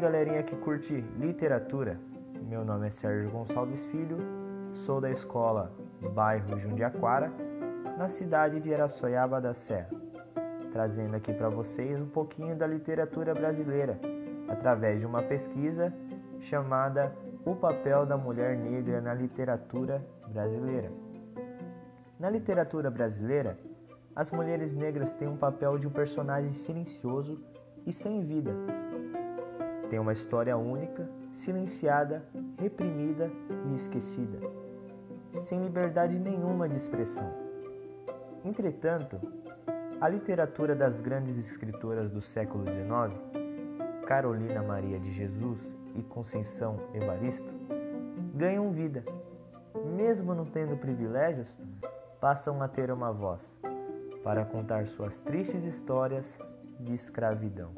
galerinha que curte literatura. Meu nome é Sérgio Gonçalves Filho, sou da escola Bairro Jundiaquara, na cidade de Araçoiaba da Serra, trazendo aqui para vocês um pouquinho da literatura brasileira, através de uma pesquisa chamada O papel da mulher negra na literatura brasileira. Na literatura brasileira, as mulheres negras têm um papel de um personagem silencioso e sem vida. Tem uma história única, silenciada, reprimida e esquecida, sem liberdade nenhuma de expressão. Entretanto, a literatura das grandes escritoras do século XIX, Carolina Maria de Jesus e Conceição Evaristo, ganham vida. Mesmo não tendo privilégios, passam a ter uma voz para contar suas tristes histórias de escravidão.